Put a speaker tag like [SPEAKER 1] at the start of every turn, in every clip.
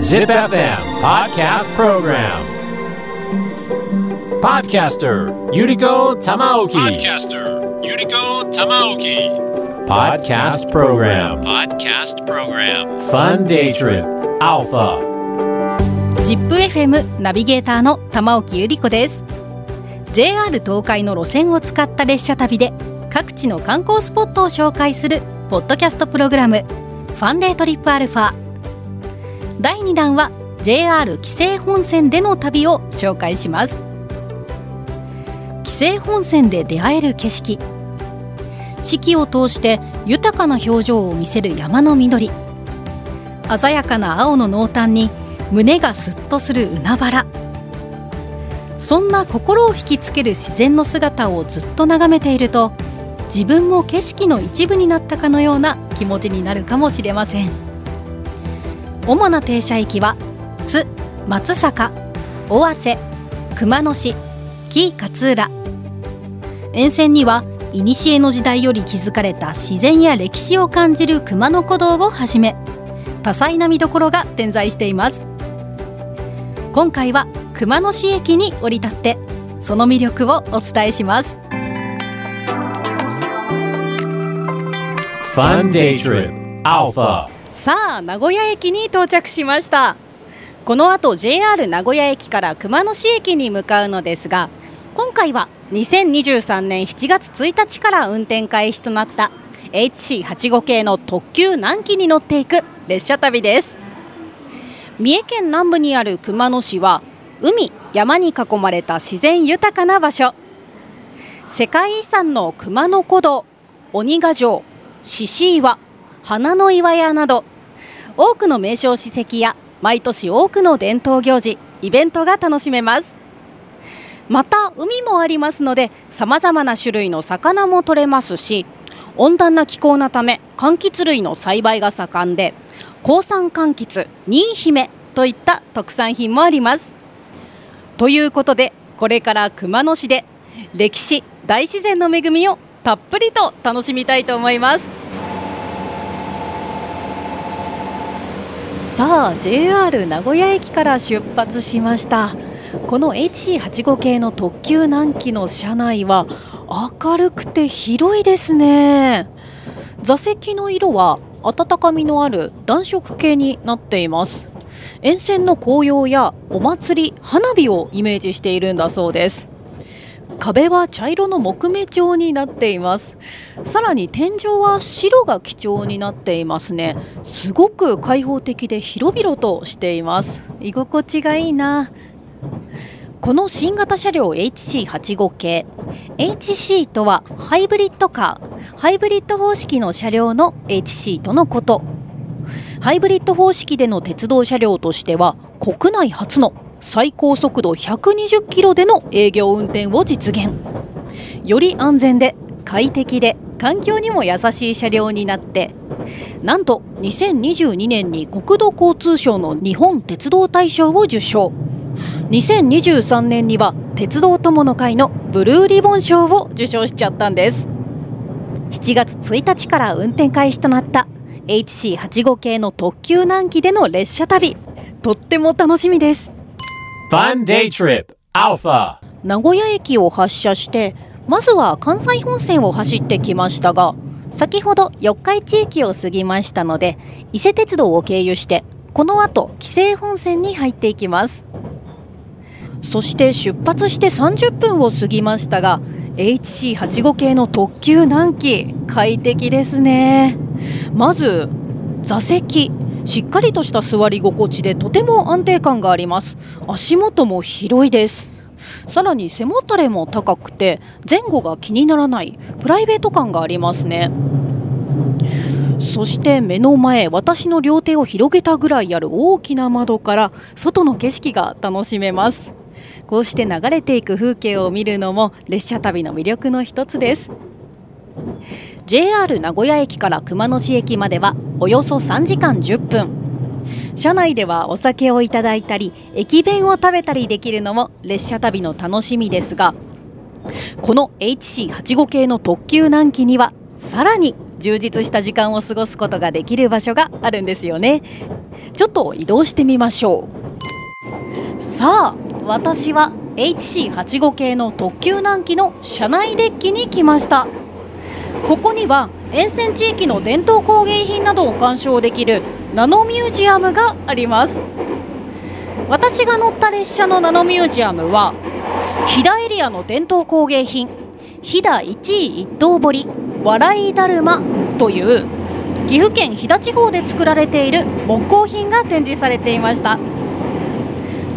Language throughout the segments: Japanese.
[SPEAKER 1] Zip FM Podcast Program Podcaster Yuriko Tamaoki
[SPEAKER 2] Podcaster Yuriko Tamaoki
[SPEAKER 1] Podcast Program
[SPEAKER 2] Podcast Program
[SPEAKER 1] Fun Day Trip Alpha
[SPEAKER 3] ZIPFM ナビゲーターの玉置ゆり子です JR 東海の路線を使った列車旅で各地の観光スポットを紹介するポッドキャストプログラムファンデートリップアルファ。第2弾は JR 紀勢本線での旅を紹介します。紀勢本線で出会える景色。四季を通して豊かな表情を見せる山の緑。鮮やかな青の濃淡に胸がスッとする海原。そんな心を引きつける自然の姿をずっと眺めていると自分も景色の一部になったかのような気持ちになるかもしれません。主な停車駅は津松阪尾鷲熊野市紀伊勝浦。沿線には古の時代より築かれた自然や歴史を感じる熊野古道をはじめ多彩な見どころが点在しています。今回は熊野市駅に降り立ってその魅力をお伝えします。
[SPEAKER 1] Fun Day Trip Alpha.
[SPEAKER 3] さあ名古屋駅に到着しました。この後 JR 名古屋駅から熊野市駅に向かうのですが今回は2023年7月1日から運転開始となった HC85 系の特急南紀に乗っていく列車旅です。三重県南部にある熊野市は海山に囲まれた自然豊かな場所。世界遺産の熊野古道鬼ヶ城獅子岩花の岩屋など多くの名称史跡や毎年多くの伝統行事イベントが楽しめます。また海もありますのでさまざまな種類の魚も取れますし温暖な気候なため柑橘類の栽培が盛んで高産柑橘新姫といった特産品もあります。ということでこれから熊野市で歴史大自然の恵みをたっぷりと楽しみたいと思います。さあ JR 名古屋駅から出発しました。この HC85 系の特急南紀の車内は明るくて広いですね。座席の色は温かみのある暖色系になっています。沿線の紅葉やお祭り花火をイメージしているんだそうです。壁は茶色の木目調になっています。さらに天井は白が基調になっていますね。すごく開放的で広々としています。居心地がいいな。この新型車両 HC85 系。HC とはハイブリッドカー。ハイブリッド方式の車両の HC とのこと。ハイブリッド方式での鉄道車両としては国内初の最高速度120キロでの営業運転を実現。より安全で快適で環境にも優しい車両になってなんと2022年に国土交通省の日本鉄道大賞を受賞。2023年には鉄道友の会のブルーリボン賞を受賞しちゃったんです。7月1日から運転開始となった HC85 系の特急南紀での列車旅。とっても楽しみです。
[SPEAKER 1] Fun Day Trip. Alpha.
[SPEAKER 3] 名古屋駅を発車してまずは関西本線を走ってきましたが先ほど四日市駅を過ぎましたので伊勢鉄道を経由してこの後紀勢本線に入っていきます。そして出発して30分を過ぎましたが HC85 系の特急南紀快適ですね。まず座席。しっかりとした座り心地でとても安定感があります。足元も広いです。さらに背もたれも高くて前後が気にならないプライベート感がありますね。そして目の前私の両手を広げたぐらいある大きな窓から外の景色が楽しめます。こうして流れていく風景を見るのも列車旅の魅力の一つです。JR 名古屋駅から熊野市駅まではおよそ3時間10分。車内ではお酒をいただいたり駅弁を食べたりできるのも列車旅の楽しみですがこの HC85 系の特急南紀にはさらに充実した時間を過ごすことができる場所があるんですよね。ちょっと移動してみましょう。さあ私は HC85 系の特急南紀の車内デッキに来ました。ここには沿線地域の伝統工芸品などを鑑賞できるナノミュージアムがあります。私が乗った列車のナノミュージアムは飛騨エリアの伝統工芸品飛騨一位一刀彫笑いだるまという岐阜県飛騨地方で作られている木工品が展示されていました。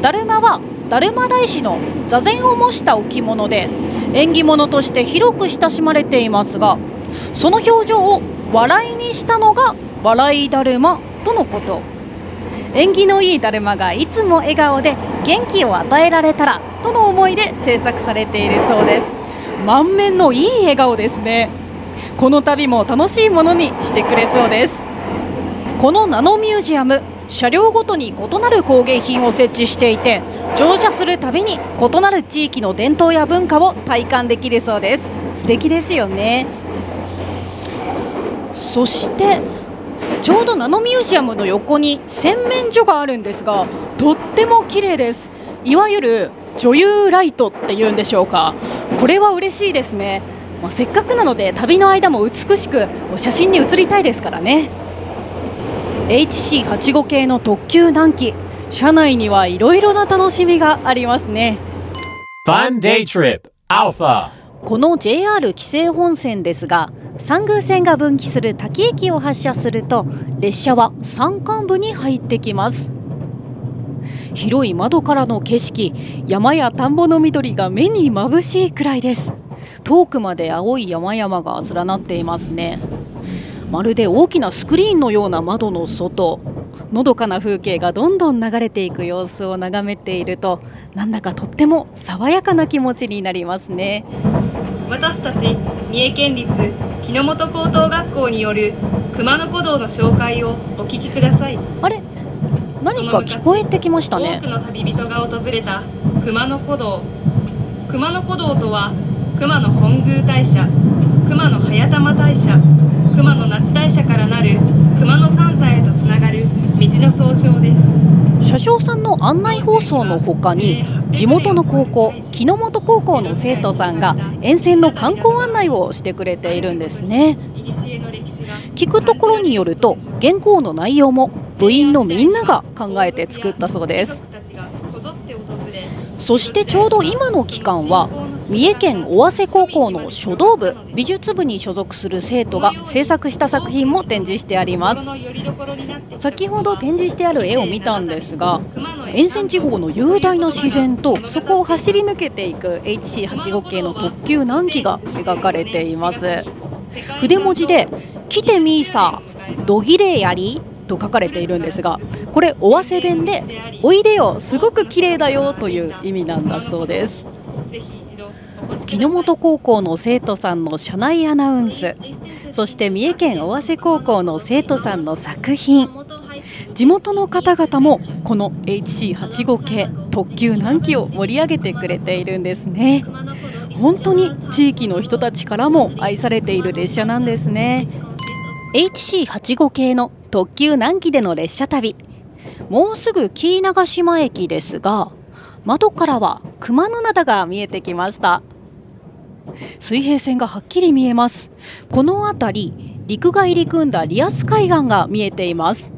[SPEAKER 3] だるまはだるま大師の座禅を模した置物で縁起物として広く親しまれていますがその表情を笑いにしたのが笑いだるまとのこと。縁起のいいだるまがいつも笑顔で元気を与えられたらとの思いで制作されているそうです。満面のいい笑顔ですね。この旅も楽しいものにしてくれそうです。このナノミュージアム車両ごとに異なる工芸品を設置していて乗車するたびに異なる地域の伝統や文化を体感できるそうです。素敵ですよね。そしてちょうどナノミュージアムの横に洗面所があるんですがとっても綺麗です。いわゆる女優ライトっていうんでしょうか。これは嬉しいですね、まあ、せっかくなので旅の間も美しく写真に写りたいですからね。HC85 系の特急南紀車内にはいろいろな楽しみがありますね。
[SPEAKER 1] Fun Day Trip Alpha.
[SPEAKER 3] この JR 紀勢本線ですが三宮線が分岐する滝駅を発車すると列車は山間部に入ってきます。広い窓からの景色山や田んぼの緑が目に眩しいくらいです。遠くまで青い山々が連なっていますねまるで大きなスクリーンのような窓の外。のどかな風景がどんどん流れていく様子を眺めているとなんだかとっても爽やかな気持ちになりますね。
[SPEAKER 4] 私たち三重県立木之本高等学校による熊野古道の紹介をお聞きください。
[SPEAKER 3] あれ？何か聞こえてきましたね。
[SPEAKER 4] 多くの旅人が訪れた熊野古道。熊野古道とは熊野本宮大社熊野早玉大社熊野那智大社からなる熊野三山へとつながる道の総称です。
[SPEAKER 3] 車掌さんの案内放送の他に地元の高校木之本高校の生徒さんが沿線の観光案内をしてくれているんですね。聞くところによると原稿の内容も部員のみんなが考えて作ったそうです。そしてちょうど今の期間は三重県尾鷲高校の書道部美術部に所属する生徒が制作した作品も展示してあります。先ほど展示してある絵を見たんですが沿線地方の雄大な自然とそこを走り抜けていく HC85 系の特急南紀が描かれています。筆文字で「来てみーさどぎれやり」と書かれているんですがこれ尾鷲弁で「おいでよすごく綺麗だよ」という意味なんだそうです。木之本高校の生徒さんの車内アナウンス。そして三重県尾鷲高校の生徒さんの作品。地元の方々もこの HC85 系特急南紀を盛り上げてくれているんですね。本当に地域の人たちからも愛されている列車なんですね。HC85 系の特急南紀での列車旅。もうすぐ紀伊長島駅ですが窓からは熊野灘が見えてきました。水平線がはっきり見えます。この辺り陸が入り組んだリアス海岸が見えています。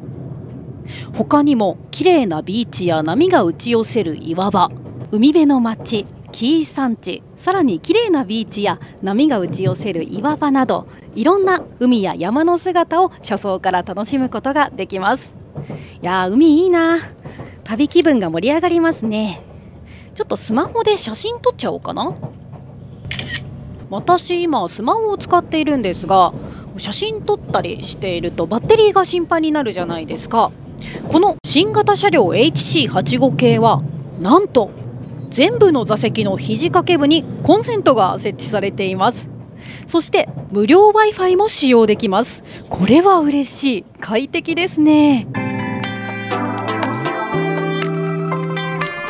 [SPEAKER 3] 他にも綺麗なビーチや波が打ち寄せる岩場海辺の町紀伊山地さらに綺麗なビーチや波が打ち寄せる岩場などいろんな海や山の姿を車窓から楽しむことができます。いやー海いいな。旅気分が盛り上がりますね。ちょっとスマホで写真撮っちゃおうかな。私今スマホを使っているんですが写真撮ったりしているとバッテリーが心配になるじゃないですか。この新型車両 HC85 系はなんと全部の座席の肘掛け部にコンセントが設置されています。そして無料 Wi-Fi も使用できます。これは嬉しい。快適ですね。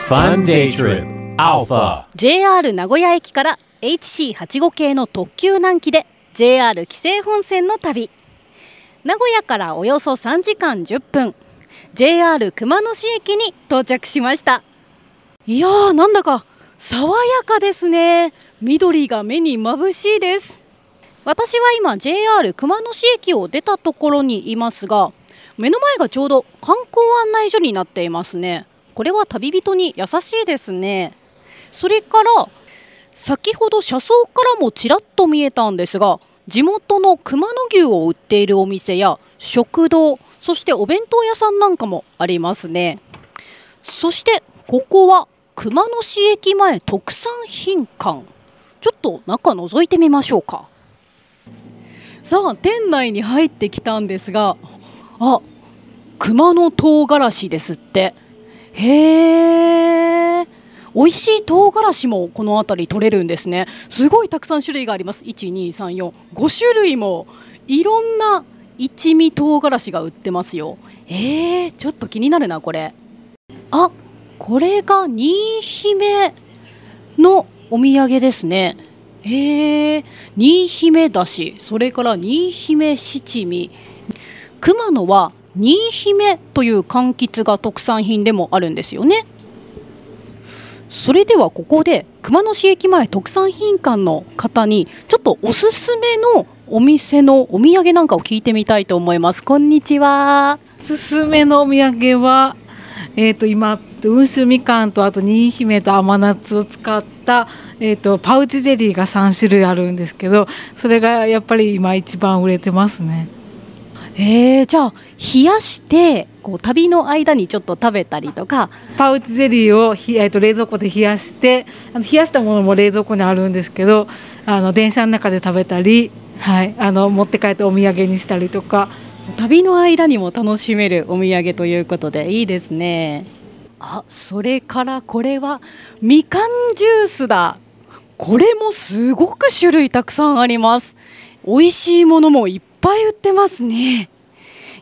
[SPEAKER 1] Fun Day Trip. Alpha.
[SPEAKER 3] JR 名古屋駅から HC85 系の特急南紀で JR 紀勢本線の旅。名古屋からおよそ3時間10分。JR 熊野市駅に到着しました。いやーなんだか爽やかですね。緑が目に眩しいです。私は今 JR 熊野市駅を出たところにいますが目の前がちょうど観光案内所になっていますね。これは旅人に優しいですね。それから先ほど車窓からもちらっと見えたんですが地元の熊野牛を売っているお店や食堂そしてお弁当屋さんなんかもありますね。そしてここは熊野市駅前特産品館。ちょっと中覗いてみましょうか。さあ店内に入ってきたんですがあ熊野唐辛子ですって。へえ美味しい唐辛子もこの辺り取れるんですね。すごいたくさん種類があります。12345種類もいろんな一味唐辛子が売ってますよ。えー、ちょっと気になるなこれ。あこれが新姫のお土産ですね。へえ新姫だしそれから新姫七味。熊野は新姫という柑橘が特産品でもあるんですよね。それではここで熊野市駅前特産品館の方にちょっとおすすめのお店のお土産なんかを聞いてみたいと思いますこんにちは
[SPEAKER 5] おすすめのお土産はえー、と今温州みかんとあと新姫と甘夏を使った、えー、とパウチゼリーが3種類あるんですけどそれがやっぱり今一番売れてますね。
[SPEAKER 3] えー、じゃあ冷やしてこう旅の間にちょっと食べたりとか。
[SPEAKER 5] パウチゼリーをひ、えー、と冷蔵庫で冷やしてあの冷やしたものも冷蔵庫にあるんですけどあの電車の中で食べたり、はい、あの持って帰ってお土産にしたりとか。
[SPEAKER 3] 旅の間にも楽しめるお土産ということでいいですね。あそれからこれはみかんジュースだ。これもすごく種類たくさんあります。美味しいものもいっぱい売ってますね。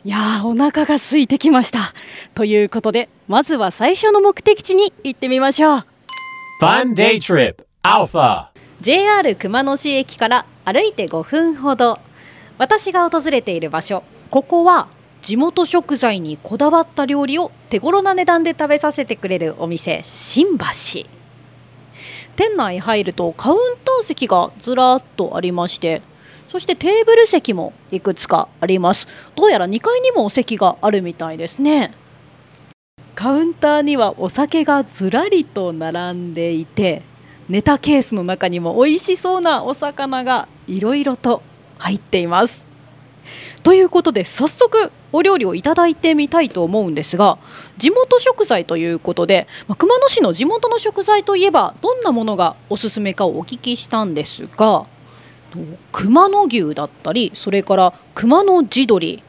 [SPEAKER 3] いやーお腹が空いてきました。ということでまずは最初の目的地に行ってみましょう。
[SPEAKER 1] Fun Day Trip Alpha.
[SPEAKER 3] JR 熊野市駅から歩いて5分ほど。私が訪れている場所ここは地元食材にこだわった料理を手頃な値段で食べさせてくれるお店新橋。店内入るとカウンター席がずらっとありましてそしてテーブル席もいくつかあります。どうやら2階にもお席があるみたいですね。カウンターにはお酒がずらりと並んでいてネタケースの中にも美味しそうなお魚がいろいろと入っています。ということで早速お料理をいただいてみたいと思うんですが地元食材ということで、まあ、熊野市の地元の食材といえばどんなものがおすすめかをお聞きしたんですが熊野牛だったりそれから熊野地鶏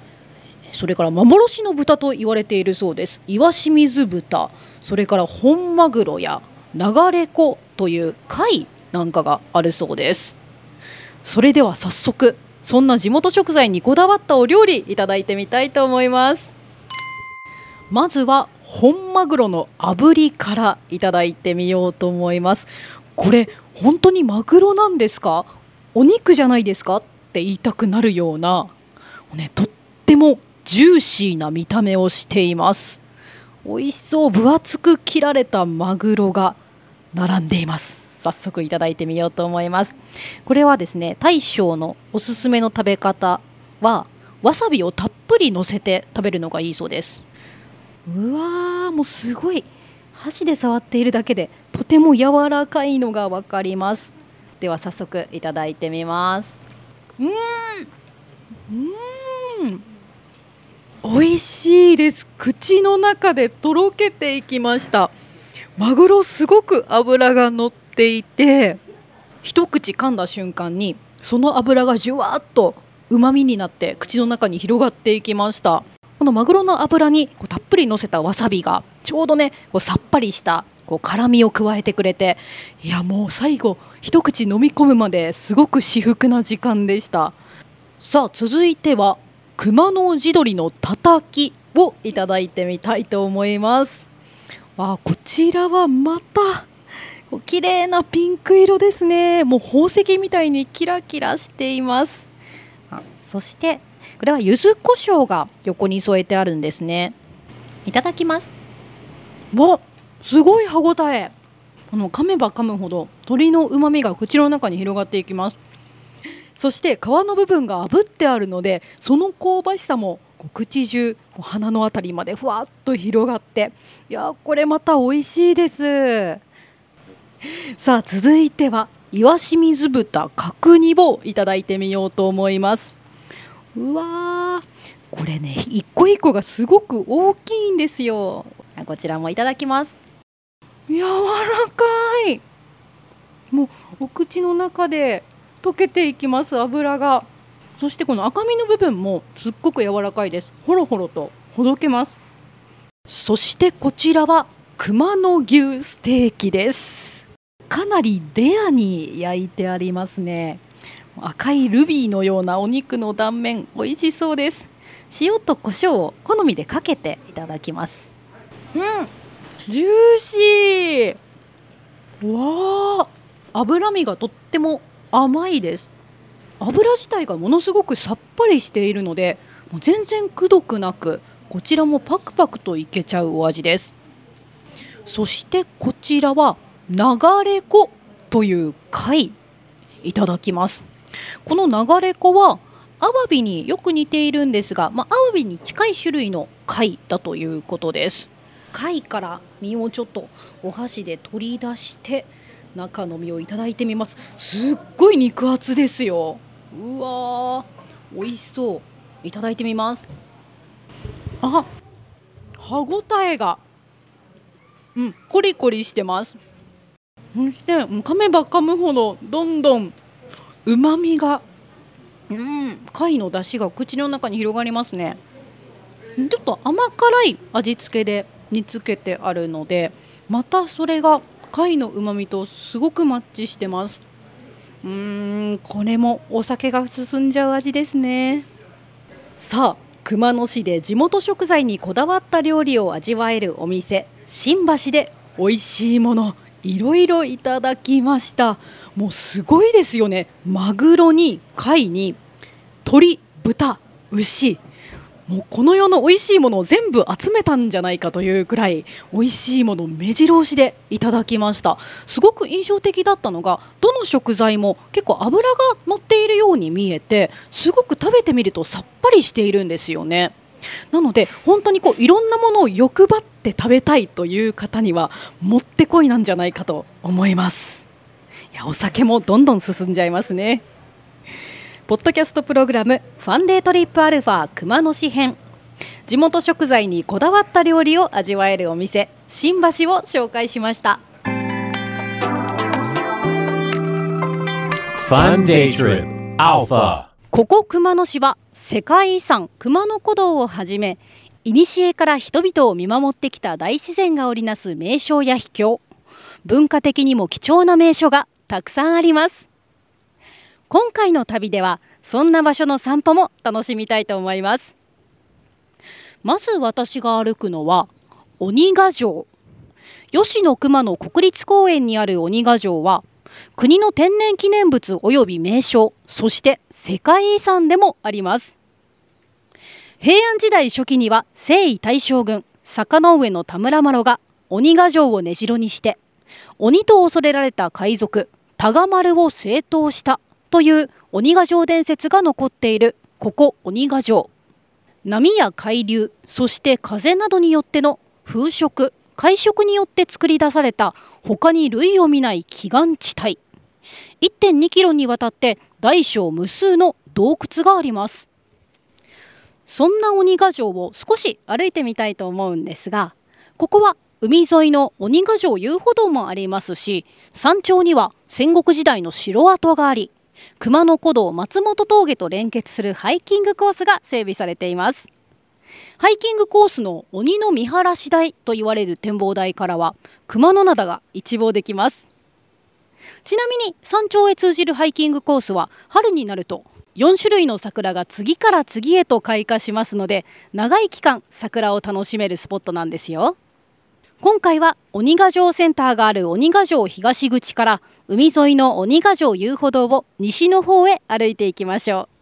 [SPEAKER 3] それから幻の豚と言われているそうです。岩清水豚それから本マグロや流れ子という貝なんかがあるそうです。それでは早速そんな地元食材にこだわったお料理いただいてみたいと思います。まずは本マグロの炙りからいただいてみようと思います。これ本当にマグロなんですか？お肉じゃないですか？って言いたくなるような、ね、とってもジューシーな見た目をしています。美味しそう分厚く切られたマグロが並んでいます。早速いただいてみようと思います。これはですね大将のおすすめの食べ方はわさびをたっぷり乗せて食べるのがいいそうです。うわーもうすごい。箸で触っているだけでとても柔らかいのがわかります。では早速いただいてみます。うん。うん。美味しいです。口の中でとろけていきました。マグロすごく脂が乗っていて一口噛んだ瞬間にその脂がじゅわっとうまみになって口の中に広がっていきました。このマグロの脂にこうたっぷりのせたわさびがちょうどねこうさっぱりしたこう辛みを加えてくれていやもう最後一口飲み込むまですごく至福な時間でした。さあ続いては熊野地鶏のたたきをいただいてみたいと思います。あこちらはまた綺麗なピンク色ですね。もう宝石みたいにキラキラしています。そしてこれは柚子胡椒が横に添えてあるんですね。いただきます。わすごい歯ごたえ。あの噛めば噛むほど鶏の旨味が口の中に広がっていきます。そして皮の部分が炙ってあるのでその香ばしさも口中鼻のあたりまでふわっと広がっていやこれまた美味しいです。さあ続いては岩清水豚角煮をいただいてみようと思います。うわーこれね一個一個がすごく大きいんですよ。こちらもいただきます。柔らかい。もうお口の中で溶けていきます油が。そしてこの赤身の部分もすっごく柔らかいです。ほろほろとほどけます。そしてこちらは熊野牛ステーキです。かなりレアに焼いてありますね。赤いルビーのようなお肉の断面美味しそうです。塩と胡椒を好みでかけていただきます。うん。ジューシー。わあ。脂身がとっても甘いです。油自体がものすごくさっぱりしているのでもう全然くどくなくこちらもパクパクといけちゃうお味です。そしてこちらは流れ子という貝。いただきます。この流れ子はアワビによく似ているんですが、まあ、アワビに近い種類の貝だということです。貝から身をちょっとお箸で取り出して中の身をいただいてみます。すっごい肉厚ですよ。うわ美味しそう。いただいてみます。あ歯ごたえがうんコリコリしてます。そして噛めば噛むほどどんどんうまみがうん貝の出汁が口の中に広がりますね。ちょっと甘辛い味付けで煮つけてあるのでまたそれが貝のうまみとすごくマッチしてます。うーんこれもお酒が進んじゃう味ですね。さあ熊野市で地元食材にこだわった料理を味わえるお店新橋で美味しいものいろいろいただきました。もうすごいですよね。マグロに貝に鶏豚牛。もうこの世の美味しいものを全部集めたんじゃないかというくらい美味しいもの目白押しでいただきました。すごく印象的だったのがどの食材も結構油が乗っているように見えてすごく食べてみるとさっぱりしているんですよね。なので本当にこういろんなものを欲張って食べたいという方にはもってこいなんじゃないかと思います。いやお酒もどんどん進んじゃいますね。ポッドキャストプログラムファンデートリップアルファ熊野市編。地元食材にこだわった料理を味わえるお店新橋を紹介しました。
[SPEAKER 1] Fun Day Trip Alpha
[SPEAKER 3] ここ熊野市は世界遺産熊野古道をはじめ古から人々を見守ってきた大自然が織りなす名勝や秘境。文化的にも貴重な名所がたくさんあります今回の旅ではそんな場所の散歩も楽しみたいと思います。まず私が歩くのは鬼ヶ城。吉野熊野国立公園にある鬼ヶ城は国の天然記念物及び名所そして世界遺産でもあります。平安時代初期には征夷大将軍坂上の田村麻呂が鬼ヶ城を根城にして鬼と恐れられた海賊多賀丸を正当した。という鬼ヶ城伝説が残っている。ここ鬼ヶ城。波や海流そして風などによっての風食海食によって作り出された他に類を見ない奇岩地帯。1.2キロにわたって大小無数の洞窟があります。そんな鬼ヶ城を少し歩いてみたいと思うんですがここは海沿いの鬼ヶ城遊歩道もありますし山頂には戦国時代の城跡があり熊野古道松本峠と連結するハイキングコースが整備されています。ハイキングコースの鬼の見晴らし台と言われる展望台からは熊野灘が一望できます。ちなみに山頂へ通じるハイキングコースは春になると4種類の桜が次から次へと開花しますので長い期間桜を楽しめるスポットなんですよ。今回は鬼ヶ城センターがある鬼ヶ城東口から海沿いの鬼ヶ城遊歩道を西の方へ歩いていきましょう。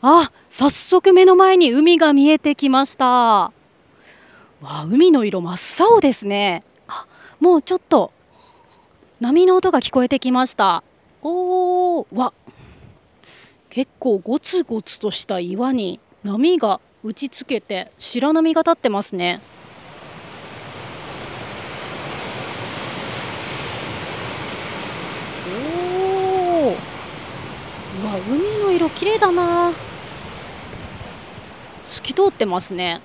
[SPEAKER 3] あ早速目の前に海が見えてきました。わあ海の色真っ青ですね。あもうちょっと波の音が聞こえてきました。おーわ結構ゴツゴツとした岩に波が打ちつけて白波が立ってますねおおうわ海の色綺麗だな。透き通ってますね。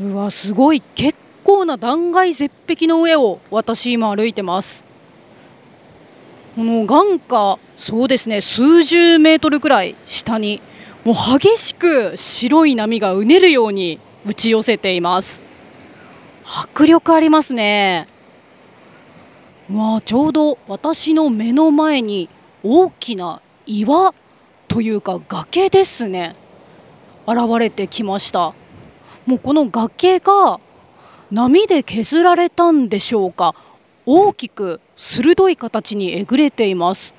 [SPEAKER 3] うわすごい。結構な断崖絶壁の上を私今歩いてます。この眼下そうですね。数十メートルくらい下にもう激しく白い波がうねるように打ち寄せています。迫力ありますね。うわちょうど私の目の前に大きな岩というか崖ですね。現れてきました。もうこの崖が波で削られたんでしょうか。大きく鋭い形にえぐれています。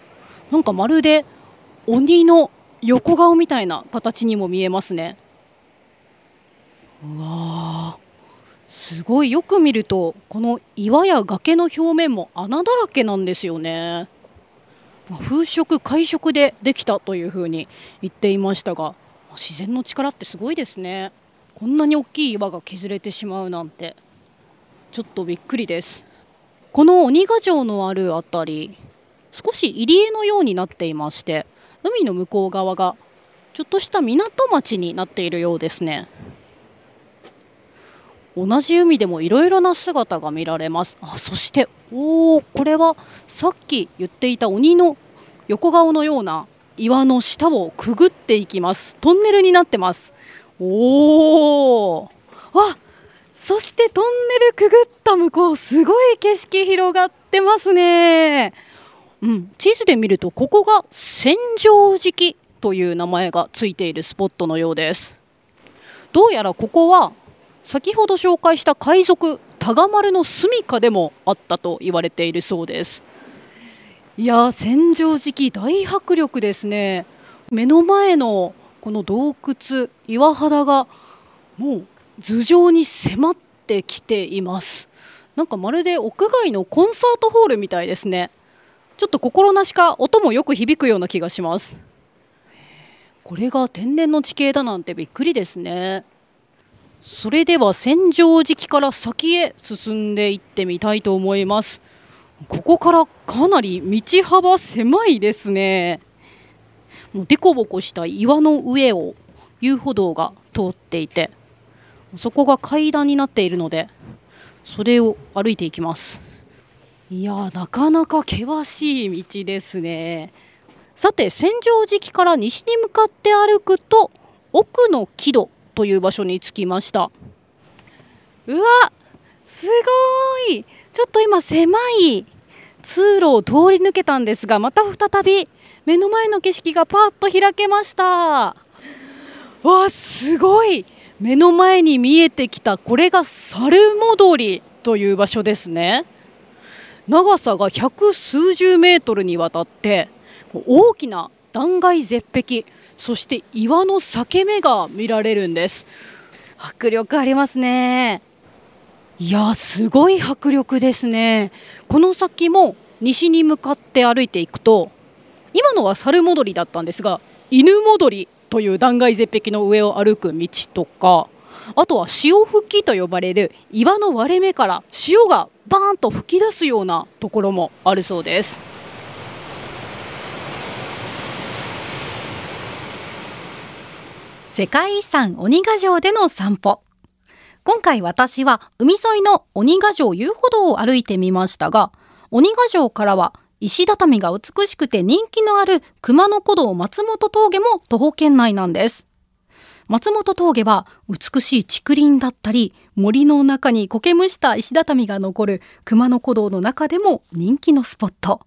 [SPEAKER 3] なんかまるで鬼の横顔みたいな形にも見えますね。うわすごい。よく見るとこの岩や崖の表面も穴だらけなんですよね。風食海食でできたというふうに言っていましたが自然の力ってすごいですね。こんなに大きい岩が削れてしまうなんて。ちょっとびっくりです。この鬼ヶ城のある辺り少し入り江のようになっていまして海の向こう側がちょっとした港町になっているようですね。同じ海でもいろいろな姿が見られます。あそしておおこれはさっき言っていた鬼の横顔のような岩の下をくぐっていきます。トンネルになってます。おおわそしてトンネルくぐった向こうすごい景色広がってますね。うん地図で見るとここが千畳敷という名前がついているスポットのようです。どうやらここは先ほど紹介した海賊タガ丸の住処でもあったと言われているそうです。いや千畳敷大迫力ですね。目の前のこの洞窟岩肌がもう頭上に迫ってきています。なんかまるで屋外のコンサートホールみたいですね。ちょっと心なしか音もよく響くような気がします。これが天然の地形だなんてびっくりですね。それでは千畳敷から先へ進んでいってみたいと思います。ここからかなり道幅狭いですね。もう凸凹した岩の上を遊歩道が通っていてそこが階段になっているのでそれを歩いていきます。いやなかなか険しい道ですね。さて千畳敷から西に向かって歩くと奥の木戸。という場所に着きました。うわすごい。ちょっと今狭い通路を通り抜けたんですがまた再び目の前の景色がパッと開けました。わすごい。目の前に見えてきたこれが猿戻りという場所ですね。長さが百数十メートルにわたって大きな断崖絶壁。そして岩の裂け目が見られるんです。迫力ありますね。いやすごい迫力ですね。この先も西に向かって歩いていくと今のは猿戻りだったんですが犬戻りという断崖絶壁の上を歩く道とかあとは潮吹きと呼ばれる岩の割れ目から潮がバーンと吹き出すようなところもあるそうです世界遺産鬼ヶ城での散歩。今回私は海沿いの鬼ヶ城遊歩道を歩いてみましたが鬼ヶ城からは石畳が美しくて人気のある熊野古道松本峠も徒歩圏内なんです。松本峠は美しい竹林だったり森の中に苔むした石畳が残る熊野古道の中でも人気のスポット。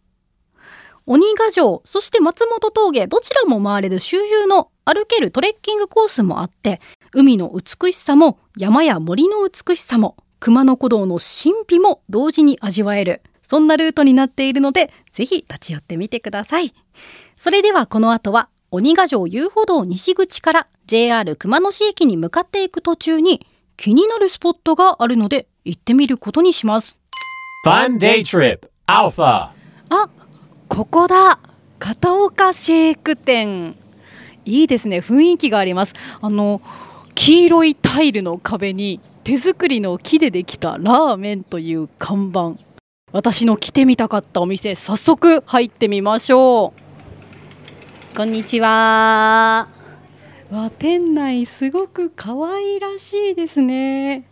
[SPEAKER 3] 鬼ヶ城そして松本峠どちらも回れる周遊の歩けるトレッキングコースもあって海の美しさも山や森の美しさも熊野古道の神秘も同時に味わえるそんなルートになっているのでぜひ立ち寄ってみてくださいそれではこの後は鬼ヶ城遊歩道西口から JR 熊野市駅に向かっていく途中に気になるスポットがあるので行ってみることにします。
[SPEAKER 1] Fun Day Trip Alpha.
[SPEAKER 3] ここだ。片岡シェイク店。いいですね。雰囲気があります。あの黄色いタイルの壁に手作りの木でできたラーメンという看板。私の来てみたかったお店、早速入ってみましょう。こんにちは。わ、店内すごく可愛らしいですね。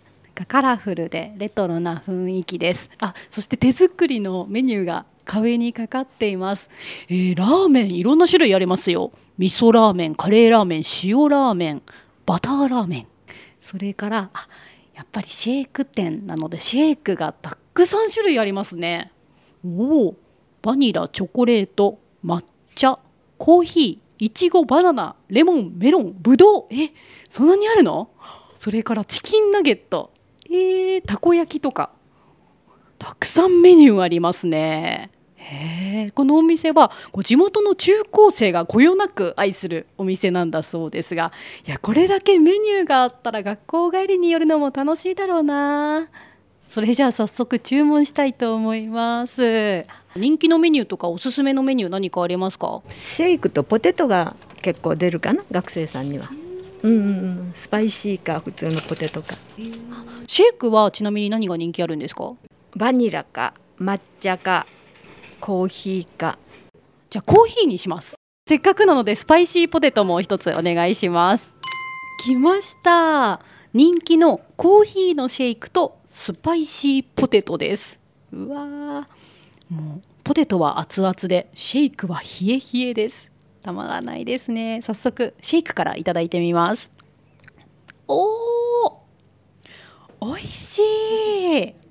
[SPEAKER 3] カラフルでレトロな雰囲気です。あ、そして手作りのメニューが壁にかかっています。えーラーメンいろんな種類ありますよ。味噌ラーメン、カレーラーメン、塩ラーメン、バターラーメン。それからあ、やっぱりシェイク店なのでシェイクがたくさん種類ありますね。おお、バニラ、チョコレート、抹茶、コーヒー、いちご、バナナ、レモン、メロン、ぶどう。え、そんなにあるの？それからチキンナゲット、えー、たこ焼きとかたくさんメニューありますね。へえこのお店はこう地元の中高生がこよなく愛するお店なんだそうですがいやこれだけメニューがあったら学校帰りに寄るのも楽しいだろうな。それじゃあ早速注文したいと思います。人気のメニューとかおすすめのメニュー何かありますか？
[SPEAKER 6] シェイクとポテトが結構出るかな学生さんには。うんうんうん、スパイシーか普通のポテトか。
[SPEAKER 3] シェイクはちなみに何が人気あるんですか？
[SPEAKER 6] バニラか抹茶かコーヒーか。
[SPEAKER 3] じゃあコーヒーにします。せっかくなのでスパイシーポテトも一つお願いします。来ました。人気のコーヒーのシェイクとスパイシーポテトです。うわー。もうポテトは熱々でシェイクは冷え冷えです。たまらないですね。早速シェイクからいただいてみます。おー。美味しい。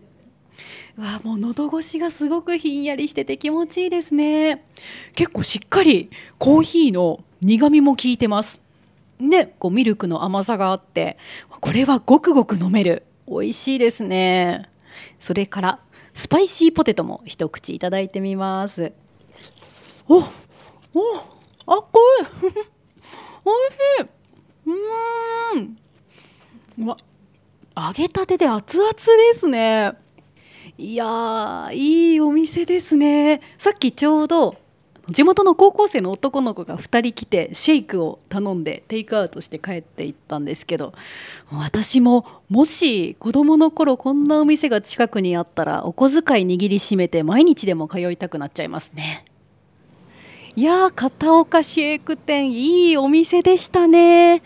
[SPEAKER 3] わもう喉越しがすごくひんやりしてて気持ちいいですね。結構しっかりコーヒーの苦みも効いてます。でこうミルクの甘さがあってこれはごくごく飲める。美味しいですね。それからスパイシーポテトも一口いただいてみます。おおあっこいい。美味しい。うーん。うわ揚げたてで熱々ですねいやーいいお店ですね。さっきちょうど地元の高校生の男の子が2人来てシェイクを頼んでテイクアウトして帰っていったんですけど私ももし子供の頃こんなお店が近くにあったらお小遣い握りしめて毎日でも通いたくなっちゃいますね。いやー片岡シェイク店いいお店でしたね。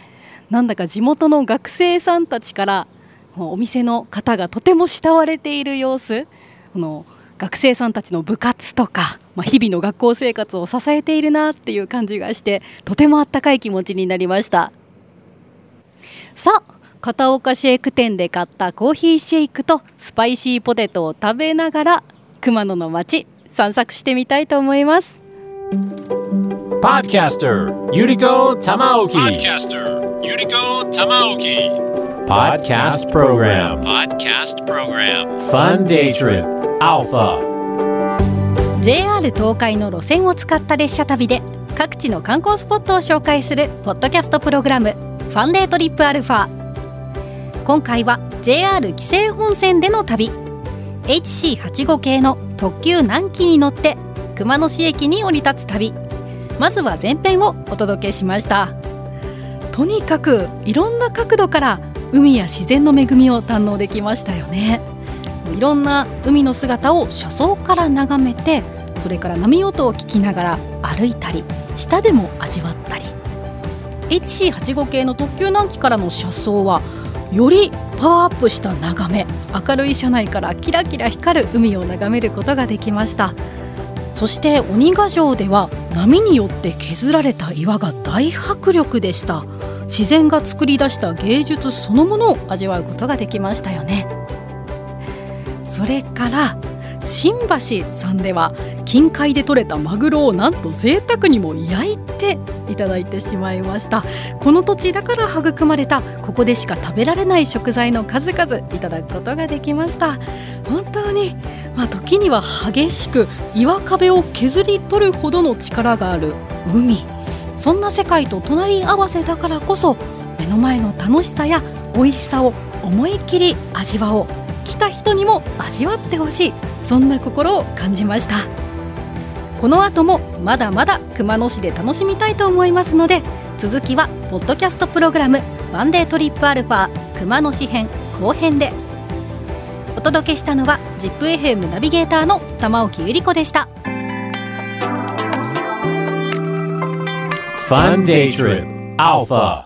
[SPEAKER 3] なんだか地元の学生さんたちからもうお店の方がとても慕われている様子。この学生さんたちの部活とか、まあ、日々の学校生活を支えているなっていう感じがしてとてもあったかい気持ちになりました。さあ片岡シェイク店で買ったコーヒーシェイクとスパイシーポテトを食べながら熊野の街散策してみたいと思います。
[SPEAKER 1] ポッド
[SPEAKER 2] キャス
[SPEAKER 1] タ、ユ
[SPEAKER 2] リコ・
[SPEAKER 1] タマオキ。ユリコ・タマオキ。ポッドストプログラム。ポッドストプログラム。ファンデイトリップ、アルファ。
[SPEAKER 3] JR 東海の路線を使った列車旅で、各地の観光スポットを紹介する、ポッドキャストプログラム、ファンデイトリップアルファ。今回は、JR 紀勢本線での旅。HC85 系の特急南紀に乗って、熊野市駅に降り立つ旅。まずは前編をお届けしました。とにかくいろんな角度から海や自然の恵みを堪能できましたよね。いろんな海の姿を車窓から眺めてそれから波音を聞きながら歩いたり下でも味わったり。HC85 系の特急南紀からの車窓はよりパワーアップした眺め明るい車内からキラキラ光る海を眺めることができました。そして鬼ヶ城では波によって削られた岩が大迫力でした。自然が作り出した芸術そのものを味わうことができましたよね。それから新橋さんでは近海で採れたマグロをなんと贅沢にも焼いていただいてしまいました。この土地だから育まれたここでしか食べられない食材の数々。いただくことができました本当にまあ時には激しく岩壁を削り取るほどの力がある海。そんな世界と隣り合わせだからこそ目の前の楽しさや美味しさを思いっきり味わおう。来た人にも味わってほしい。そんな心を感じました。この後もまだまだ熊野市で楽しみたいと思いますので続きはポッドキャストプログラム「ワンデートリップアルファ熊野市編後編」で。お届けしたのは ZIPFM ナビゲーターの玉置ゆり子でした。
[SPEAKER 1] Fun Day Trip Alpha